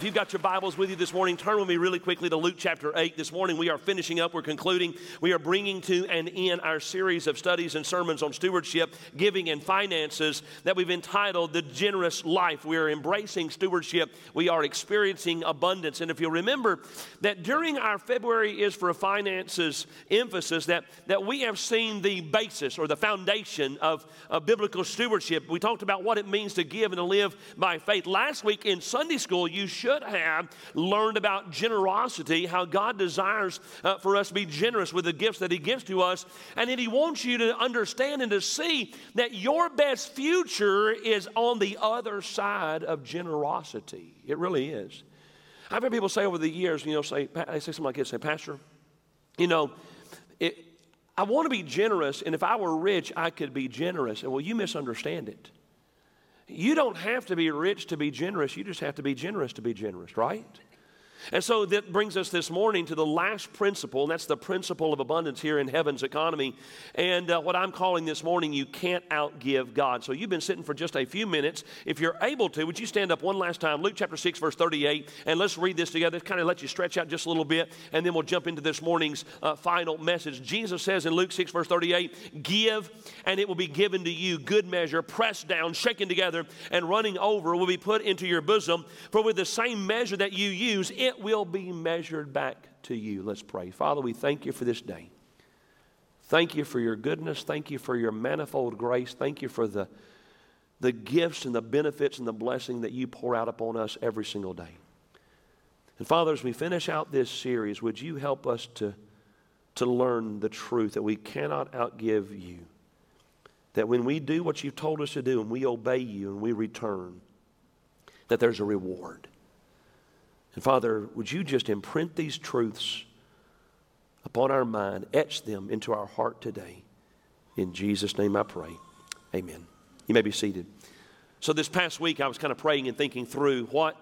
If you've got your Bibles with you this morning, turn with me really quickly to Luke chapter 8. This morning we are finishing up, we're concluding, we are bringing to an end our series of studies and sermons on stewardship, giving, and finances that we've entitled The Generous Life. We are embracing stewardship, we are experiencing abundance. And if you remember that during our February is for finances emphasis, that, that we have seen the basis or the foundation of, of biblical stewardship. We talked about what it means to give and to live by faith. Last week in Sunday school, you should should have learned about generosity, how God desires uh, for us to be generous with the gifts that He gives to us. And then He wants you to understand and to see that your best future is on the other side of generosity. It really is. I've heard people say over the years, you know, say, they say something like this, say, Pastor, you know, it, I want to be generous, and if I were rich, I could be generous. And well, you misunderstand it. You don't have to be rich to be generous. You just have to be generous to be generous, right? And so that brings us this morning to the last principle, and that's the principle of abundance here in heaven's economy. And uh, what I'm calling this morning, you can't outgive God. So you've been sitting for just a few minutes. If you're able to, would you stand up one last time? Luke chapter 6, verse 38, and let's read this together. Kind of let you stretch out just a little bit, and then we'll jump into this morning's uh, final message. Jesus says in Luke 6, verse 38, Give, and it will be given to you. Good measure, pressed down, shaken together, and running over will be put into your bosom. For with the same measure that you use, it it will be measured back to you. Let's pray. Father, we thank you for this day. Thank you for your goodness. Thank you for your manifold grace. Thank you for the, the gifts and the benefits and the blessing that you pour out upon us every single day. And Father, as we finish out this series, would you help us to, to learn the truth that we cannot outgive you? That when we do what you've told us to do and we obey you and we return, that there's a reward. And Father, would you just imprint these truths upon our mind, etch them into our heart today. In Jesus' name I pray. Amen. You may be seated. So, this past week, I was kind of praying and thinking through what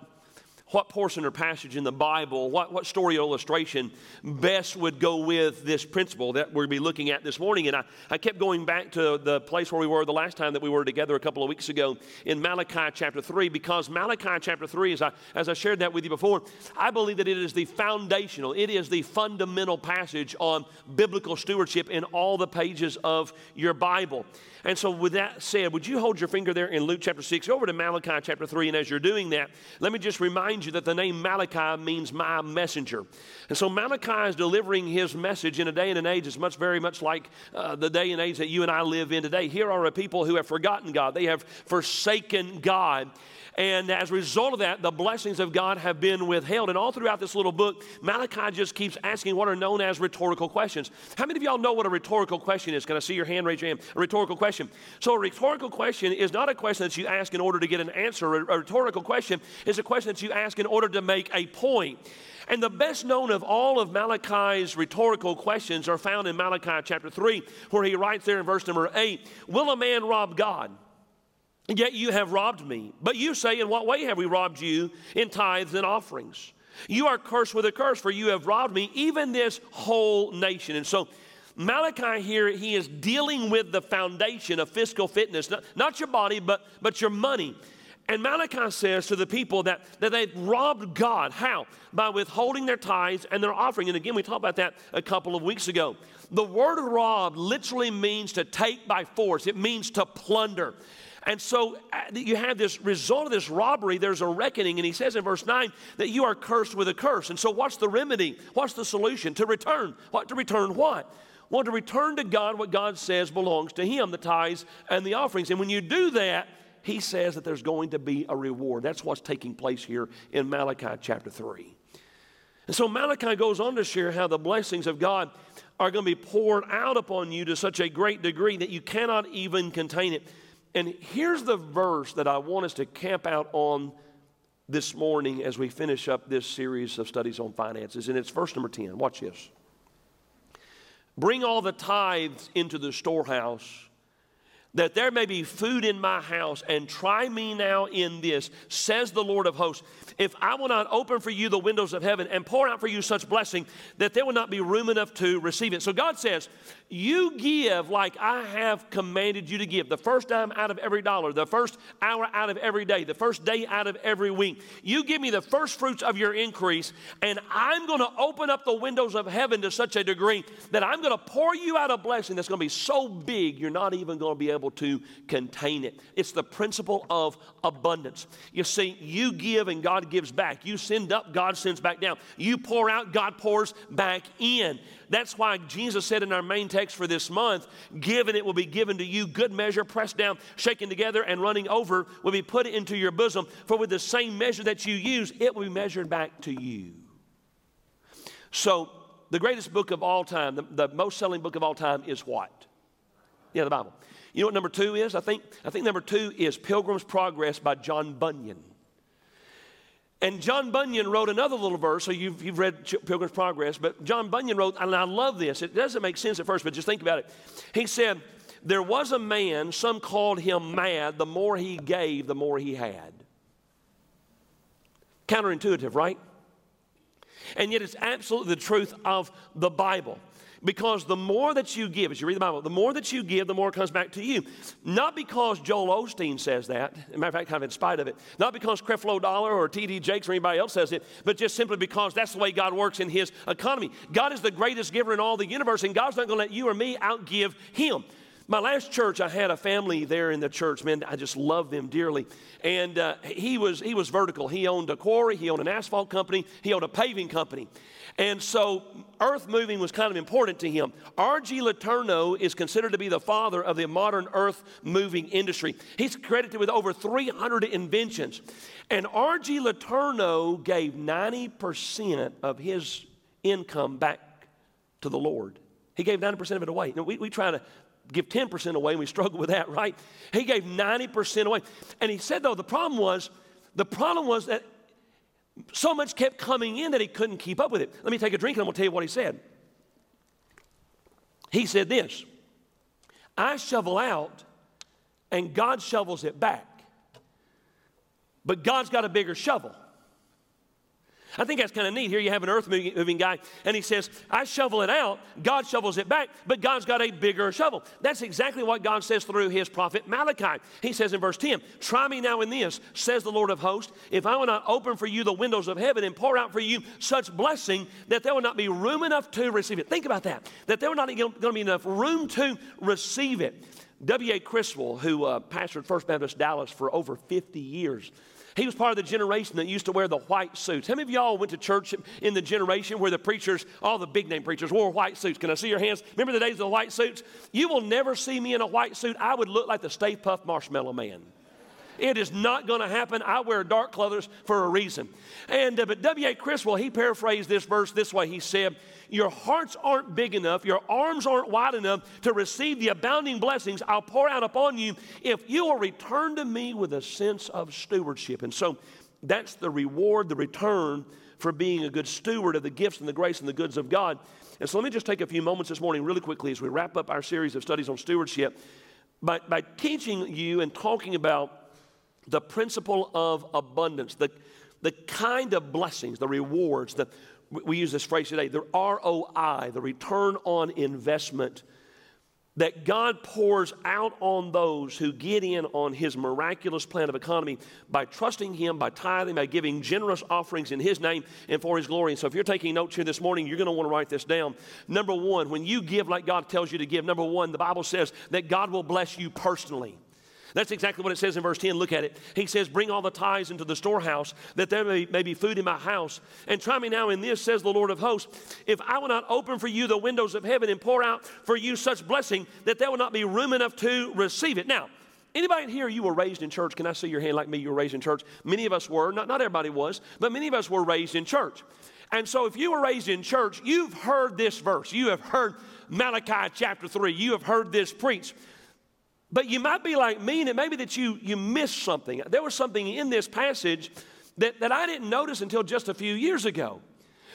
what portion or passage in the Bible, what, what story or illustration best would go with this principle that we'll be looking at this morning. And I, I kept going back to the place where we were the last time that we were together a couple of weeks ago in Malachi chapter 3, because Malachi chapter 3, as I, as I shared that with you before, I believe that it is the foundational, it is the fundamental passage on biblical stewardship in all the pages of your Bible. And so, with that said, would you hold your finger there in Luke chapter 6 Go over to Malachi chapter 3? And as you're doing that, let me just remind you that the name Malachi means my messenger. And so, Malachi is delivering his message in a day and an age that's much, very much like uh, the day and age that you and I live in today. Here are a people who have forgotten God, they have forsaken God. And as a result of that, the blessings of God have been withheld. And all throughout this little book, Malachi just keeps asking what are known as rhetorical questions. How many of y'all know what a rhetorical question is? Can I see your hand? Raise your hand. A rhetorical question. So, a rhetorical question is not a question that you ask in order to get an answer. A rhetorical question is a question that you ask in order to make a point. And the best known of all of Malachi's rhetorical questions are found in Malachi chapter 3, where he writes there in verse number 8 Will a man rob God? Yet you have robbed me. But you say, In what way have we robbed you? In tithes and offerings. You are cursed with a curse, for you have robbed me, even this whole nation. And so, Malachi here, he is dealing with the foundation of fiscal fitness, not, not your body, but, but your money. And Malachi says to the people that, that they've robbed God. How? By withholding their tithes and their offering. And again, we talked about that a couple of weeks ago. The word rob literally means to take by force, it means to plunder. And so uh, you have this result of this robbery, there's a reckoning. And he says in verse 9 that you are cursed with a curse. And so what's the remedy? What's the solution? To return. What? To return what? Well, to return to God what God says belongs to Him, the tithes and the offerings. And when you do that, He says that there's going to be a reward. That's what's taking place here in Malachi chapter 3. And so Malachi goes on to share how the blessings of God are going to be poured out upon you to such a great degree that you cannot even contain it. And here's the verse that I want us to camp out on this morning as we finish up this series of studies on finances. And it's verse number 10. Watch this. Bring all the tithes into the storehouse, that there may be food in my house, and try me now in this, says the Lord of hosts. If I will not open for you the windows of heaven and pour out for you such blessing that there will not be room enough to receive it. So God says, You give like I have commanded you to give. The first dime out of every dollar, the first hour out of every day, the first day out of every week. You give me the first fruits of your increase, and I'm going to open up the windows of heaven to such a degree that I'm going to pour you out a blessing that's going to be so big you're not even going to be able able to contain it. It's the principle of abundance. You see, you give and God gives back. You send up, God sends back down. You pour out, God pours back in. That's why Jesus said in our main text for this month, given it will be given to you, good measure, pressed down, shaken together, and running over will be put into your bosom. For with the same measure that you use, it will be measured back to you. So, the greatest book of all time, the, the most selling book of all time is what? Yeah, the Bible. You know what number two is? I think, I think number two is Pilgrim's Progress by John Bunyan. And John Bunyan wrote another little verse, so you've, you've read Pilgrim's Progress, but John Bunyan wrote, and I love this. It doesn't make sense at first, but just think about it. He said, There was a man, some called him mad, the more he gave, the more he had. Counterintuitive, right? And yet it's absolutely the truth of the Bible. Because the more that you give, as you read the Bible, the more that you give, the more it comes back to you. Not because Joel Osteen says that, matter of fact, kind of in spite of it. Not because Creflo Dollar or T.D. Jakes or anybody else says it, but just simply because that's the way God works in His economy. God is the greatest giver in all the universe, and God's not going to let you or me outgive Him. My last church, I had a family there in the church. Man, I just love them dearly. And uh, he was he was vertical. He owned a quarry, he owned an asphalt company, he owned a paving company. And so earth moving was kind of important to him. R.G. Letourneau is considered to be the father of the modern earth moving industry. He's credited with over 300 inventions. And R.G. Letourneau gave 90% of his income back to the Lord. He gave 90% of it away. We, we try to give 10% away and we struggle with that, right? He gave 90% away. And he said, though, the problem was, the problem was that so much kept coming in that he couldn't keep up with it. Let me take a drink and I'm to tell you what he said. He said this I shovel out and God shovels it back. But God's got a bigger shovel. I think that's kind of neat. Here you have an earth moving guy, and he says, I shovel it out, God shovels it back, but God's got a bigger shovel. That's exactly what God says through his prophet Malachi. He says in verse 10, Try me now in this, says the Lord of hosts, if I will not open for you the windows of heaven and pour out for you such blessing that there will not be room enough to receive it. Think about that, that there will not going to be enough room to receive it. W.A. Criswell, who uh, pastored First Baptist Dallas for over 50 years, he was part of the generation that used to wear the white suits. How many of y'all went to church in the generation where the preachers, all the big name preachers, wore white suits? Can I see your hands? Remember the days of the white suits? You will never see me in a white suit. I would look like the Stay Puft Marshmallow Man. It is not going to happen. I wear dark clothes for a reason. And uh, but W.A. Criswell, he paraphrased this verse this way. He said, "Your hearts aren't big enough, your arms aren't wide enough to receive the abounding blessings I'll pour out upon you if you will return to me with a sense of stewardship." And so, that's the reward, the return for being a good steward of the gifts and the grace and the goods of God. And so, let me just take a few moments this morning, really quickly, as we wrap up our series of studies on stewardship, by, by teaching you and talking about the principle of abundance, the, the kind of blessings, the rewards, the, we use this phrase today, the ROI, the return on investment that God pours out on those who get in on His miraculous plan of economy by trusting Him, by tithing, by giving generous offerings in His name and for His glory. And so, if you're taking notes here this morning, you're going to want to write this down. Number one, when you give like God tells you to give, number one, the Bible says that God will bless you personally. That's exactly what it says in verse 10. Look at it. He says, Bring all the tithes into the storehouse, that there may, may, be food in my house. And try me now in this, says the Lord of hosts, if I will not open for you the windows of heaven and pour out for you such blessing that there will not be room enough to receive it. Now, Anybody in here, you were raised in church? Can I see your hand like me? You were raised in church. Many of us were. Not, not everybody was, but many of us were raised in church. And so, if you were raised in church, you've heard this verse. You have heard Malachi chapter 3. You have heard this preached. But you might be like me, and it may be that you, you missed something. There was something in this passage that, that I didn't notice until just a few years ago.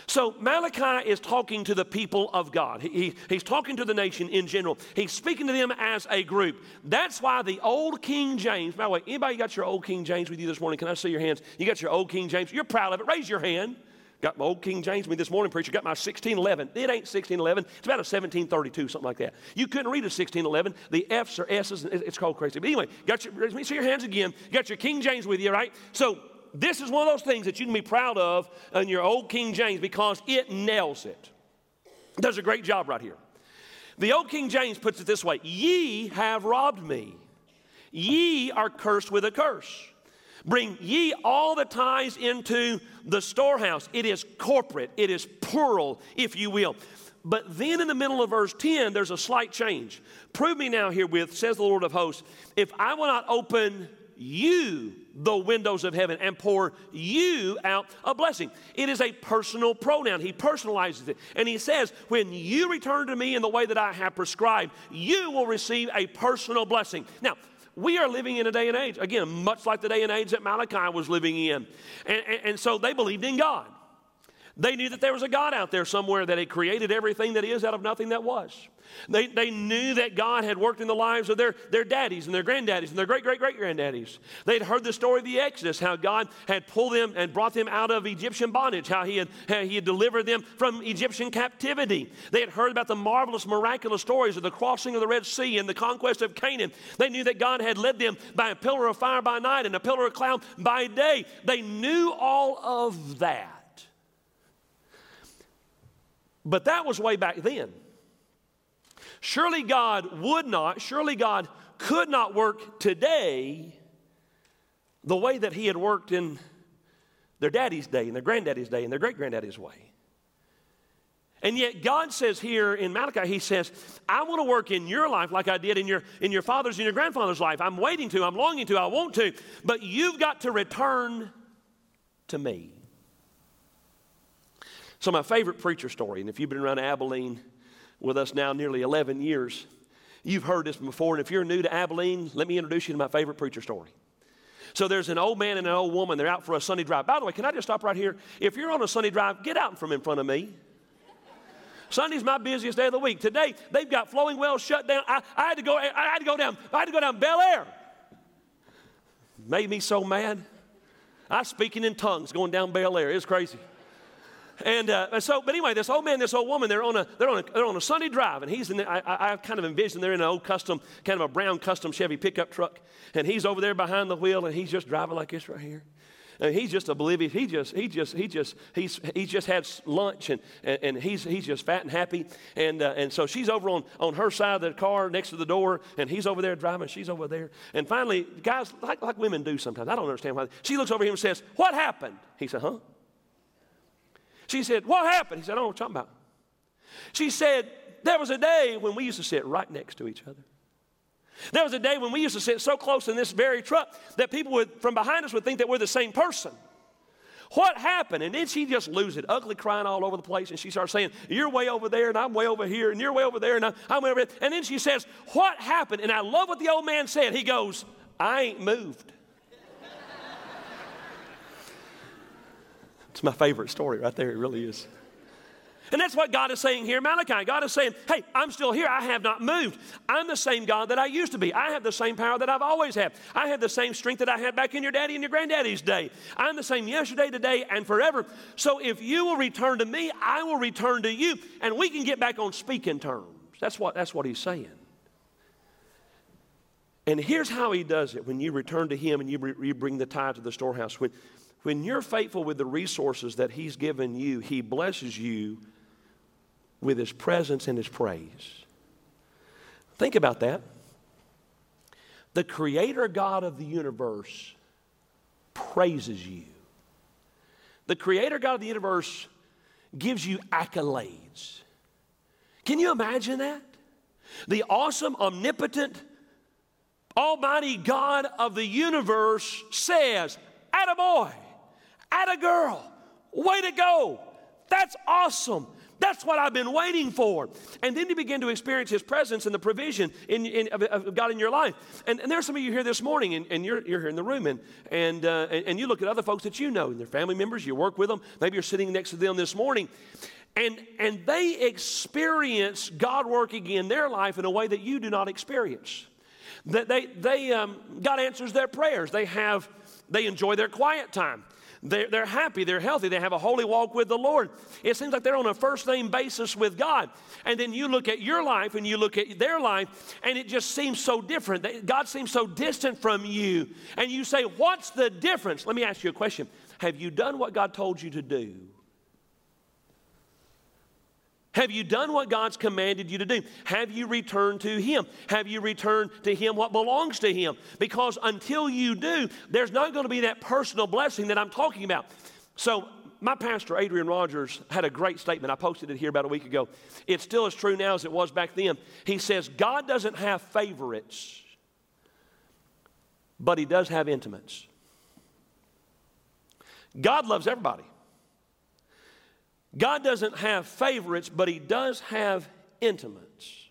So Malachi is talking to the people of God. He, he, he's talking to the nation in general. He's speaking to them as a group. That's why the old King James, by the way, anybody got your old King James with you this morning? Can I see your hands? You got your old King James? You're proud of it. Raise your hand. Got my old King James with me this morning, preacher. Got my 1611. It ain't 1611. It's about a 1732, something like that. You couldn't read a 1611. The F's or S's, it's called crazy. But anyway, got your, let me see your hands again. Got your King James with you, right? So this is one of those things that you can be proud of in your old King James because it nails it does a great job right here. The old King James puts it this way Ye have robbed me. Ye are cursed with a curse. Bring ye all the tithes into the storehouse. It is corporate, it is plural, if you will. But then in the middle of verse 10, there's a slight change. Prove me now herewith, says the Lord of hosts, if I will not open you the windows of heaven and pour you out a blessing. It is a personal pronoun. He personalizes it. And he says, When you return to me in the way that I have prescribed, you will receive a personal blessing. Now, we are living in a day and age, again, much like the day and age that Malachi was living in. And, and, and so they believed in God. They knew that there was a God out there somewhere that had created everything that is out of nothing that was. They, they knew that God had worked in the lives of their, their daddies and their granddaddies and their great great great granddaddies. They'd heard the story of the Exodus, how God had pulled them and brought them out of Egyptian bondage, how He had, how he had delivered them from Egyptian captivity. They had heard about the marvelous, miraculous stories of the crossing of the Red Sea and the conquest of Canaan. They knew that God had led them by a pillar of fire by night and a pillar of cloud by day. They knew all of that. But that was way back then. Surely God would not, surely God could not work today the way that He had worked in their daddy's day, and their granddaddy's day, and their great granddaddy's way. And yet God says here in Malachi, He says, I want to work in your life like I did in your, in your father's and your grandfather's life. I'm waiting to, I'm longing to, I want to, but you've got to return to me. So, my favorite preacher story, and if you've been around Abilene with us now nearly 11 years, you've heard this before. And if you're new to Abilene, let me introduce you to my favorite preacher story. So there's an old man and an old woman. They're out for a Sunday drive. By the way, can I just stop right here? If you're on a Sunday drive, get out from in front of me. Sunday's my busiest day of the week. Today they've got flowing wells shut down. I, I, had to go. I had to go down. I had to go down Bel Air. Made me so mad. I was speaking in tongues going down Bel Air. It's crazy. And uh, so, but anyway, this old man, this old woman, they're on a, they're on a, they're on a Sunday drive, and he's in the, I, I kind of envision they're in an old custom, kind of a brown custom Chevy pickup truck, and he's over there behind the wheel, and he's just driving like this right here. And he's just oblivious. He just, he just, he just, he's, he's just had lunch and, and, and he's, he's just fat and happy. And, uh, and so she's over on, on her side of the car next to the door and he's over there driving. She's over there. And finally, guys, like, like women do sometimes, I don't understand why. She looks over him and says, What happened? He said, Huh? She said, What happened? He said, I don't know what you're talking about. She said, There was a day when we used to sit right next to each other. There was a day when we used to sit so close in this very truck that people would, from behind us would think that we're the same person. What happened? And then she just lose it, ugly crying all over the place. And she starts saying, You're way over there, and I'm way over here, and you're way over there, and I'm way over there. And then she says, What happened? And I love what the old man said. He goes, I ain't moved. It's my favorite story right there. It really is. And that's what God is saying here, Malachi. God is saying, Hey, I'm still here. I have not moved. I'm the same God that I used to be. I have the same power that I've always had. I have the same strength that I had back in your daddy and your granddaddy's day. I'm the same yesterday, today, and forever. So if you will return to me, I will return to you, and we can get back on speaking terms. That's what, that's what he's saying. And here's how he does it when you return to him and you, re- you bring the tithe to the storehouse. When, when you're faithful with the resources that He's given you, He blesses you with His presence and His praise. Think about that. The Creator God of the universe praises you. The Creator God of the universe gives you accolades. Can you imagine that? The awesome, omnipotent, almighty God of the universe says, Attaboy, at a girl. Way to go. That's awesome. That's what I've been waiting for. And then you begin to experience His presence and the provision in, in, of, of, God in your life. And, and there's some of you here this morning, and, and you're, you're here in the room, and, and, uh, and, you look at other folks that you know, and their family members, you work with them. Maybe you're sitting next to them this morning. And, and they experience God working in their life in a way that you do not experience. That they, they, um, God answers their prayers. They have, they enjoy their quiet time. They're, they're happy, they're healthy, they have a holy walk with the Lord. It seems like they're on a first name basis with God. And then you look at your life and you look at their life, and it just seems so different. God seems so distant from you. And you say, What's the difference? Let me ask you a question Have you done what God told you to do? Have you done what God's commanded you to do? Have you returned to Him? Have you returned to Him what belongs to Him? Because until you do, there's not going to be that personal blessing that I'm talking about. So, my pastor, Adrian Rogers, had a great statement. I posted it here about a week ago. It's still as true now as it was back then. He says, God doesn't have favorites, but He does have intimates. God loves everybody. God doesn't have favorites, but He does have intimates.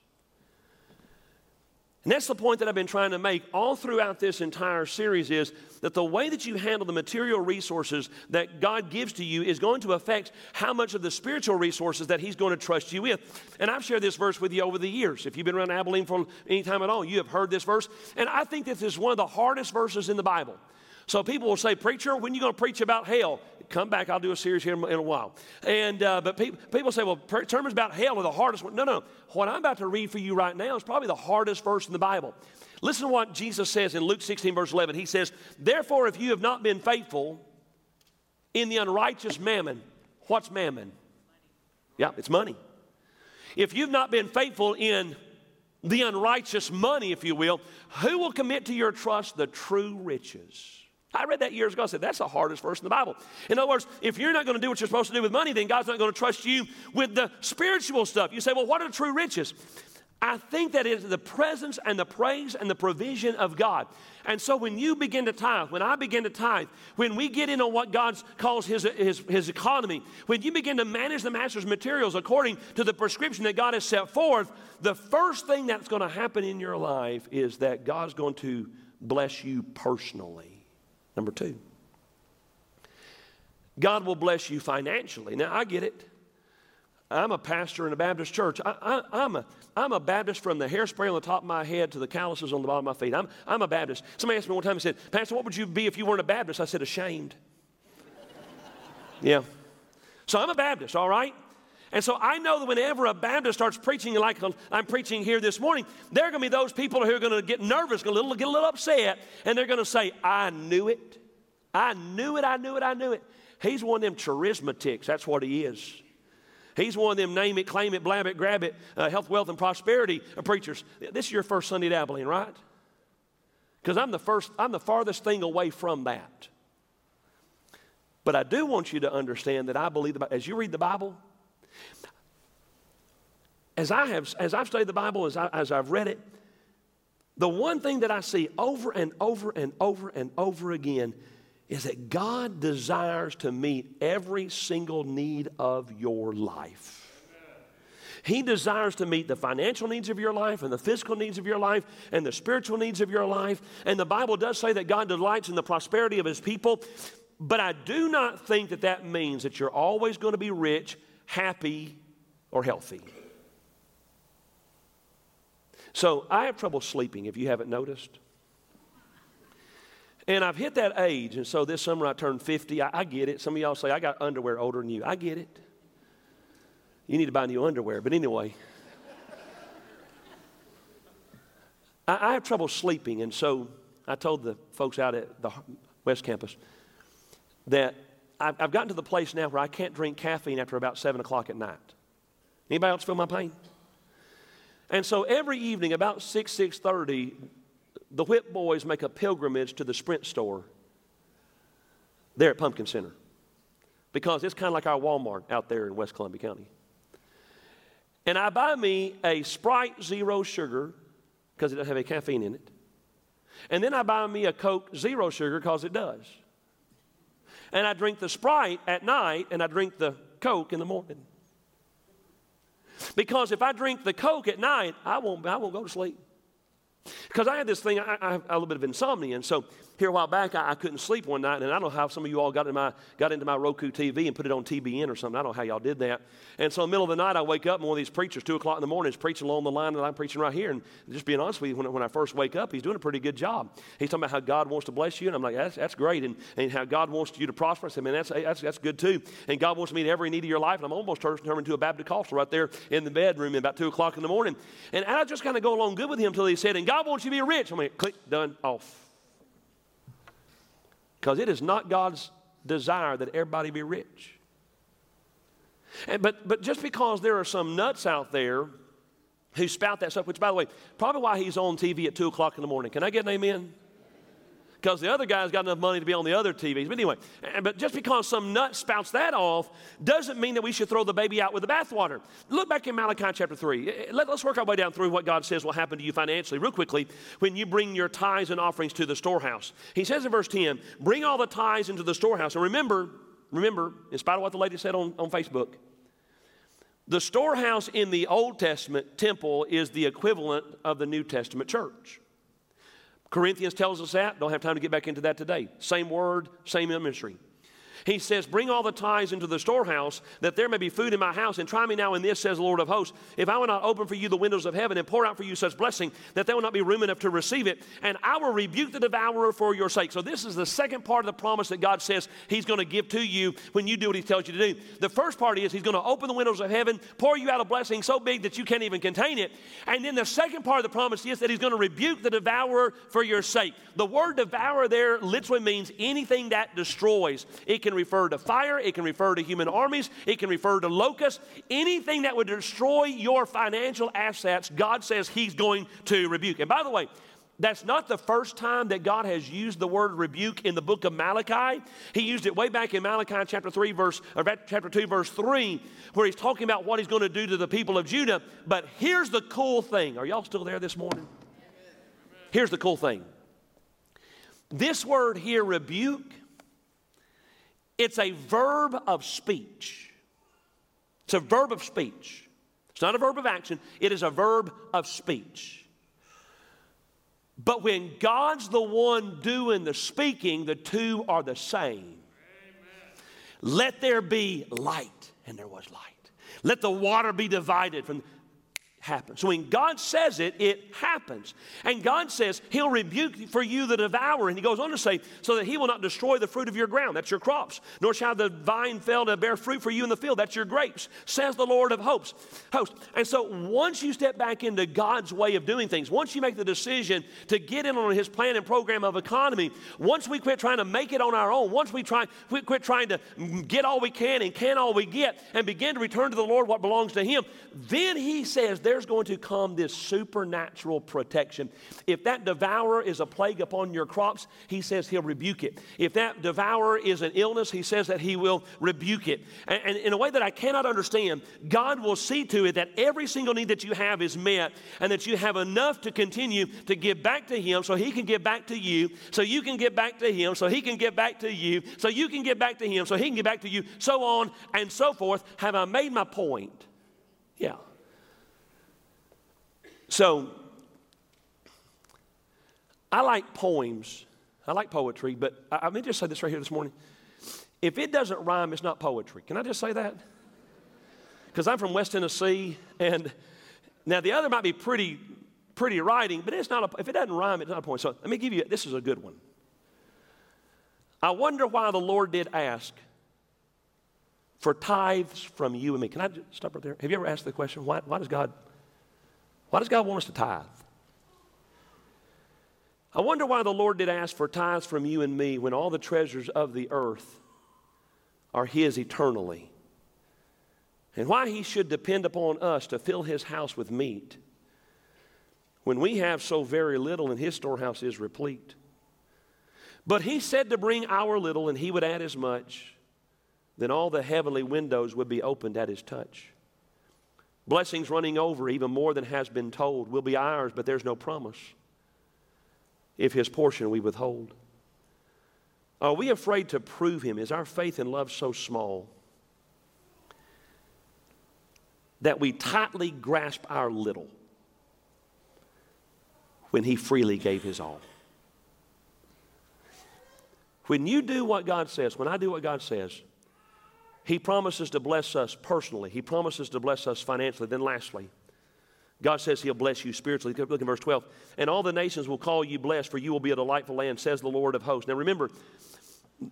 And that's the point that I've been trying to make all throughout this entire series is that the way that you handle the material resources that God gives to you is going to affect how much of the spiritual resources that He's going to trust you with. And I've shared this verse with you over the years. If you've been around Abilene for any time at all, you have heard this verse. And I think this is one of the hardest verses in the Bible. So people will say, Preacher, when are you going to preach about hell? Come back, I'll do a series here in, a while. And, uh, but pe- people say, Well, sermons about hell are the hardest one. No, no. What I'm about to read for you right now is probably the hardest verse in the Bible. Listen to what Jesus says in Luke 16, verse 11. He says, Therefore, if you have not been faithful in the unrighteous mammon, what's mammon? Yeah, it's money. If you've not been faithful in the unrighteous money, if you will, who will commit to your trust the true riches? I read that years ago. I said, that's the hardest verse in the Bible. In other words, if you're not going to do what you're supposed to do with money, then God's not going to trust you with the spiritual stuff. You say, well, what are true riches? I think that is the presence and the praise and the provision of God. And so when you begin to tithe, when I begin to tithe, when we get in on what God calls his, his, his economy, when you begin to manage the master's materials according to the prescription that God has set forth, the first thing that's going to happen in your life is that God's going to bless you personally. Number two, God will bless you financially. Now, I get it. I'm a pastor in a Baptist church. I, am a, I'm a Baptist from the hairspray on the top of my head to the calluses on the bottom of my feet. I'm, I'm a Baptist. Somebody asked me one time and said, Pastor, what would you be if you weren't a Baptist? I said, ashamed. yeah. So I'm a Baptist, all right? And so I know that whenever a Baptist starts preaching like I'm preaching here this morning, there are going to be those people who are going to get nervous, a little, get a little upset, and they're going to say, I knew it. I knew it, I knew it, I knew it. He's one of them charismatics. That's what he is. He's one of them name it, claim it, blab it, grab it, uh, health, wealth, and prosperity uh, preachers. This is your first Sunday at Abilene, right? Because I'm the first, I'm the farthest thing away from that. But I do want you to understand that I believe, the, as you read the Bible, as I have, as I've studied the Bible, as, I, as I've read it, the one thing that I see over and over and over and over again is that God desires to meet every single need of your life. He desires to meet the financial needs of your life and the physical needs of your life and the spiritual needs of your life. And the Bible does say that God delights in the prosperity of his people. But I do not think that that means that you're always going to be rich, happy, or healthy. So I have trouble sleeping, if you haven't noticed. And I've hit that age, and so this summer I turned 50. I, I, get it. Some of y'all say, I got underwear older than you. I get it. You need to buy new underwear. But anyway, I, I have trouble sleeping, and so I told the folks out at the West Campus that I've, I've gotten to the place now where I can't drink caffeine after about 7 o'clock at night. Anybody else feel my pain? And so every evening about 6, 6.30, the Whip Boys make a pilgrimage to the Sprint store there at Pumpkin Center because it's kind of like our Walmart out there in West Columbia County. And I buy me a Sprite Zero Sugar because it doesn't have any caffeine in it. And then I buy me a Coke Zero Sugar because it does. And I drink the Sprite at night and I drink the Coke in the morning. Because if I drink the Coke at night, I won't, I won't go to sleep. Because I had this thing, I, I, have a little bit of insomnia, and so here a while back, I, I, couldn't sleep one night, and I don't know how some of you all got, in my, got into my Roku TV and put it on TBN or something. I don't know how y'all did that. And so in the middle of the night, I wake up, and one of these preachers, 2 o'clock in the morning, is preaching along the line that I'm preaching right here. And just being honest with you, when, when I first wake up, he's doing a pretty good job. He's talking about how God wants to bless you, and I'm like, that's, that's great, and, and how God wants you to prosper. I said, man, that's, that's, that's good too. And God wants to meet every need of your life, and I'm almost turned, turned into a Baptist Costal right there in the bedroom at about 2 o'clock in the morning. And I just kind of go along good with him until he said, and God wants you to be rich. I mean, click, done, off. Because it is not God's desire that everybody be rich. And, but, but just because there are some nuts out there who spout that stuff, which, by the way, probably why he's on TV at 2 o'clock in the morning. Can I get an amen? Because the other guy's got enough money to be on the other TVs. But anyway, eh, but just because some nut spouts that off doesn't mean that we should throw the baby out with the bathwater. Look back in Malachi chapter 3. Eh, eh, let, us work our way down through what God says will happen to you financially real quickly when you bring your tithes and offerings to the storehouse. He says in verse 10, bring all the tithes into the storehouse. And remember, remember, in spite of what the lady said on, on Facebook, the storehouse in the Old Testament temple is the equivalent of the New Testament church. Corinthians tells us that. Don't have time to get back into that today. Same word, same ministry. He says, Bring all the tithes into the storehouse, that there may be food in my house. And try me now in this, says the Lord of hosts, if I will not open for you the windows of heaven and pour out for you such blessing, that there will not be room enough to receive it. And I will rebuke the devourer for your sake. So, this is the second part of the promise that God says He's going to give to you when you do what He tells you to do. The first part is He's going to open the windows of heaven, pour you out a blessing so big that you can't even contain it. And then the second part of the promise is that He's going to rebuke the devourer for your sake. The word devourer there literally means anything that destroys. It can refer to fire, it can refer to human armies, it can refer to locusts. Anything that would destroy your financial assets, God says He's going to rebuke. And by the way, that's not the first time that God has used the word rebuke in the book of Malachi. He used it way back in Malachi chapter 3 verse or chapter 2 verse 3 where he's talking about what he's going to do to the people of Judah. But here's the cool thing. Are y'all still there this morning? Here's the cool thing. This word here rebuke it's a verb of speech. It's a verb of speech. It's not a verb of action, it is a verb of speech. But when God's the one doing the speaking, the two are the same. Amen. Let there be light, and there was light. Let the water be divided from happens. So when God says it, it happens. And God says He'll rebuke for you the devourer. And He goes on to say, so that He will not destroy the fruit of your ground. That's your crops. Nor shall the vine fail to bear fruit for you in the field. That's your grapes, says the Lord of hosts. Host. And so once you step back into God's way of doing things, once you make the decision to get in on His plan and program of economy, once we quit trying to make it on our own, once we try, we quit trying to get all we can and can all we get, and begin to return to the Lord what belongs to Him, then He says, there's going to come this supernatural protection. If that devourer is a plague upon your crops, he says he'll rebuke it. If that devourer is an illness, he says that he will rebuke it. And, and in a way that I cannot understand, God will see to it that every single need that you have is met and that you have enough to continue to give back to him so he can give back to you, so you can give back to him, so he can give back to you, so you can give back to him, so he can give back to you, so on and so forth. Have I made my point? Yeah. So, I like poems. I like poetry, but I, I me just say this right here this morning. If it doesn't rhyme, it's not poetry. Can I just say that? Because I'm from West Tennessee, and now the other might be pretty, pretty writing, but it's not. A, if it doesn't rhyme, it's not a poem. So let me give you. This is a good one. I wonder why the Lord did ask for tithes from you and me. Can I just stop right there? Have you ever asked the question, why, why does God why does God want us to tithe? I wonder why the Lord did ask for tithes from you and me when all the treasures of the earth are His eternally. And why He should depend upon us to fill His house with meat when we have so very little and His storehouse is replete. But He said to bring our little and He would add as much, then all the heavenly windows would be opened at His touch. Blessings running over, even more than has been told, will be ours, but there's no promise if his portion we withhold. Are we afraid to prove him? Is our faith and love so small that we tightly grasp our little when He freely gave His all. When you do what God says, when I do what God says, He promises to bless us personally, He promises to bless us financially. Then, lastly, God says He'll bless you spiritually. Look at verse 12. And all the nations will call you blessed, for you will be a delightful land, says the Lord of hosts. Now, remember,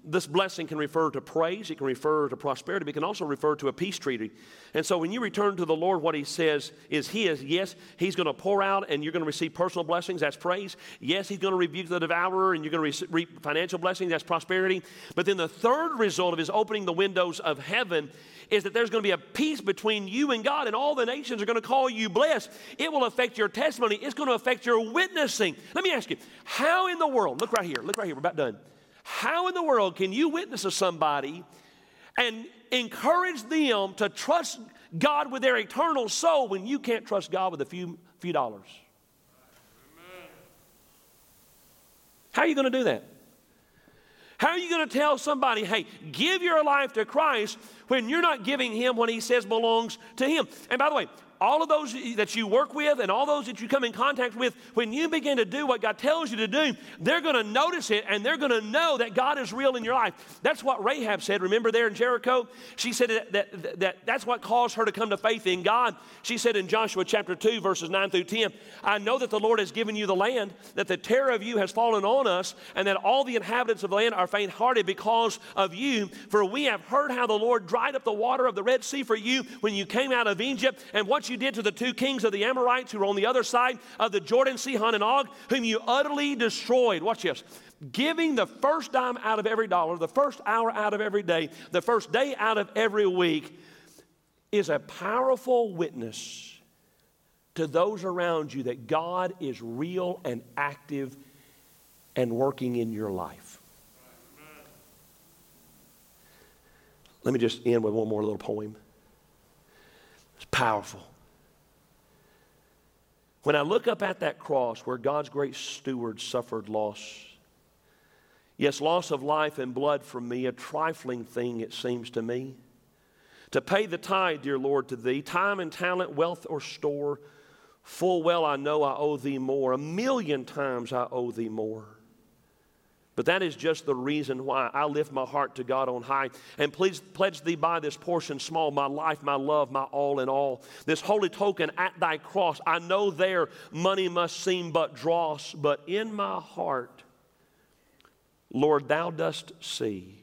this blessing can refer to praise, it can refer to prosperity, but it can also refer to a peace treaty. And so when you return to the Lord, what He says is He is, yes, He's going to pour out and you're going to receive personal blessings, that's praise. Yes, He's going to rebuke the devourer and you're going to receive financial blessings, that's prosperity. But then the third result of His opening the windows of heaven is that there's going to be a peace between you and God, and all the nations are going to call you blessed. It will affect your testimony, it's going to affect your witnessing. Let me ask you, how in the world, look right here, look right here, we're about done how in the world can you witness to somebody and encourage them to trust God with their eternal soul when you can't trust God with a few, few dollars? How are you going to do that? How are you going to tell somebody, hey, give your life to Christ when you're not giving Him what He says belongs to Him? And by the way, all of those that you work with and all those that you come in contact with, when you begin to do what God tells you to do, they're going to notice it and they're going to know that God is real in your life. That's what Rahab said. Remember there in Jericho? She said that, that, that that's what caused her to come to faith in God. She said in Joshua chapter 2, verses 9 through 10, I know that the Lord has given you the land, that the terror of you has fallen on us, and that all the inhabitants of the land are faint hearted because of you. For we have heard how the Lord dried up the water of the Red Sea for you when you came out of Egypt, and what you did to the two kings of the Amorites who were on the other side of the Jordan, Sihon and Og, whom you utterly destroyed. Watch this. Giving the first dime out of every dollar, the first hour out of every day, the first day out of every week is a powerful witness to those around you that God is real and active and working in your life. Let me just end with one more little poem. It's powerful. When I look up at that cross where God's great steward suffered loss, yes, loss of life and blood for me, a trifling thing it seems to me. To pay the tithe, dear Lord, to thee, time and talent, wealth or store, full well I know I owe thee more. A million times I owe thee more. But that is just the reason why I lift my heart to God on high. And please pledge thee by this portion small, my life, my love, my all in all. This holy token at thy cross. I know there money must seem but dross, but in my heart, Lord, thou dost see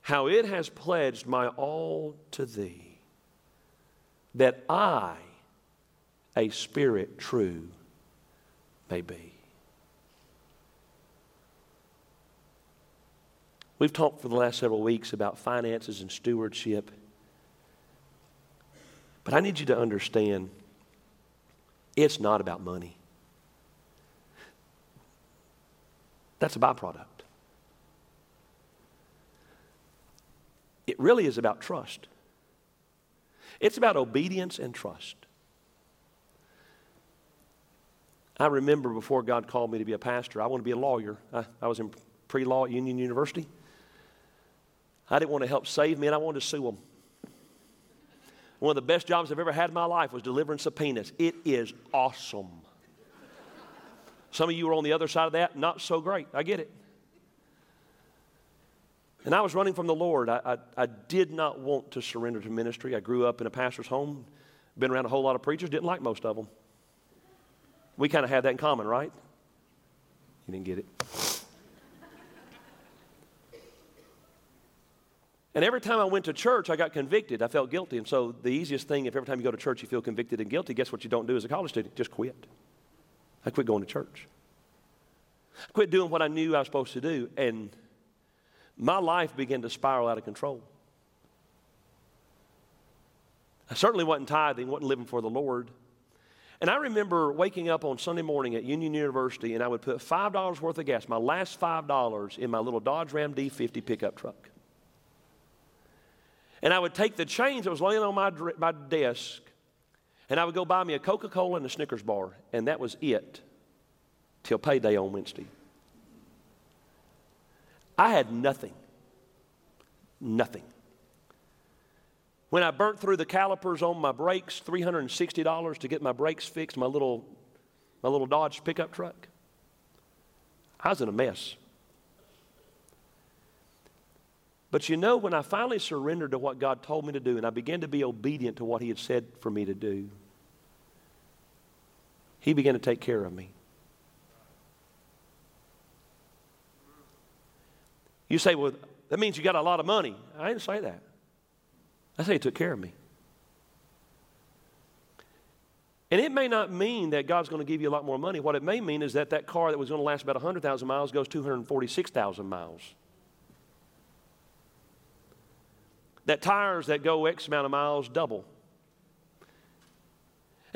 how it has pledged my all to thee, that I, a spirit true, may be. We've talked for the last several weeks about finances and stewardship. But I need you to understand it's not about money. That's a byproduct. It really is about trust. It's about obedience and trust. I remember before God called me to be a pastor, I wanted to be a lawyer. I, I was in pre law at Union University. I didn't want to help save men, I wanted to sue them. One of the best jobs I've ever had in my life was delivering subpoenas. It is awesome. Some of you are on the other side of that, not so great. I get it. And I was running from the Lord. I, I, I, did not want to surrender to ministry. I grew up in a pastor's home, been around a whole lot of preachers, didn't like most of them. We kind of had that in common, right? You didn't get it. And every time I went to church, I got convicted. I felt guilty. And so the easiest thing, if every time you go to church you feel convicted and guilty, guess what you don't do as a college student? Just quit. I quit going to church. I quit doing what I knew I was supposed to do. And my life began to spiral out of control. I certainly wasn't tithing, wasn't living for the Lord. And I remember waking up on Sunday morning at Union University and I would put $5 worth of gas, my last $5, in my little Dodge Ram D50 pickup truck. And I would take the change that was laying on my, my desk and I would go buy me a Coca Cola and a Snickers bar, and that was it till payday on Wednesday. I had nothing. Nothing. When I burnt through the calipers on my brakes, $360 to get my brakes fixed, my little, my little Dodge pickup truck. I was in a mess. But you know, when I finally surrendered to what God told me to do and I began to be obedient to what He had said for me to do, He began to take care of me. You say, well, that means you got a lot of money. I didn't say that. I say he took care of me. And it may not mean that God's going to give you a lot more money. What it may mean is that that car that was going to last about 100,000 miles goes 246,000 miles. That tires that go X amount of miles double.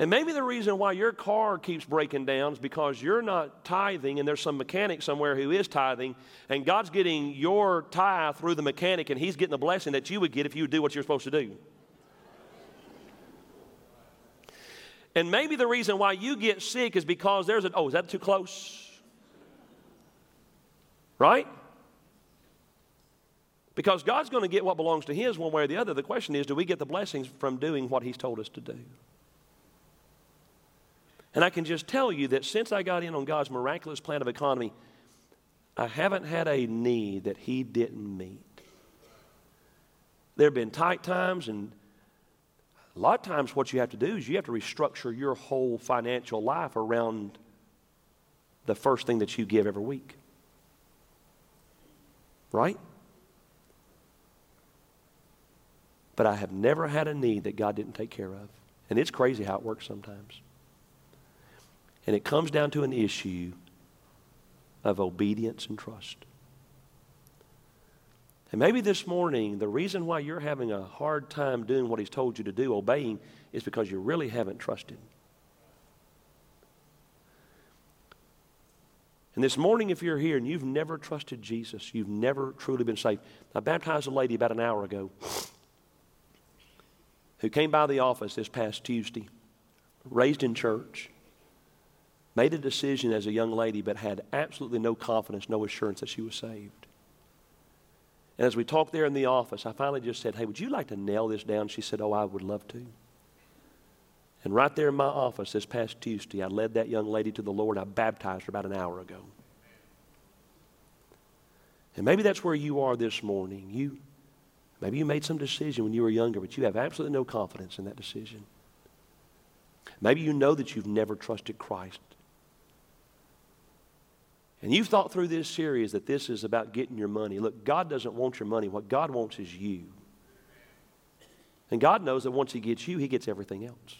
And maybe the reason why your car keeps breaking down is because you're not tithing and there's some mechanic somewhere who is tithing, and God's getting your tithe through the mechanic, and He's getting the blessing that you would get if you would do what you're supposed to do. And maybe the reason why you get sick is because there's a, oh, is that too close? Right? Because God's going to get what belongs to His one way or the other. The question is, do we get the blessings from doing what He's told us to do? And I can just tell you that since I got in on God's miraculous plan of economy, I haven't had a need that He didn't meet. There have been tight times, and a lot of times what you have to do is you have to restructure your whole financial life around the first thing that you give every week. Right? But I have never had a need that God didn't take care of. And it's crazy how it works sometimes. And it comes down to an issue of obedience and trust. And maybe this morning, the reason why you're having a hard time doing what He's told you to do, obeying, is because you really haven't trusted. And this morning, if you're here and you've never trusted Jesus, you've never truly been saved. I baptized a lady about an hour ago who came by the office this past Tuesday, raised in church made a decision as a young lady, but had absolutely no confidence, no assurance that she was saved. And as we talked there in the office, I finally just said, Hey, would you like to nail this down? She said, Oh, I would love to. And right there in my office this past Tuesday, I led that young lady to the Lord. I baptized her about an hour ago. And maybe that's where you are this morning. You, maybe you made some decision when you were younger, but you have absolutely no confidence in that decision. Maybe you know that you've never trusted Christ and you've thought through this series that this is about getting your money. Look, God doesn't want your money. What God wants is you. And God knows that once He gets you, He gets everything else.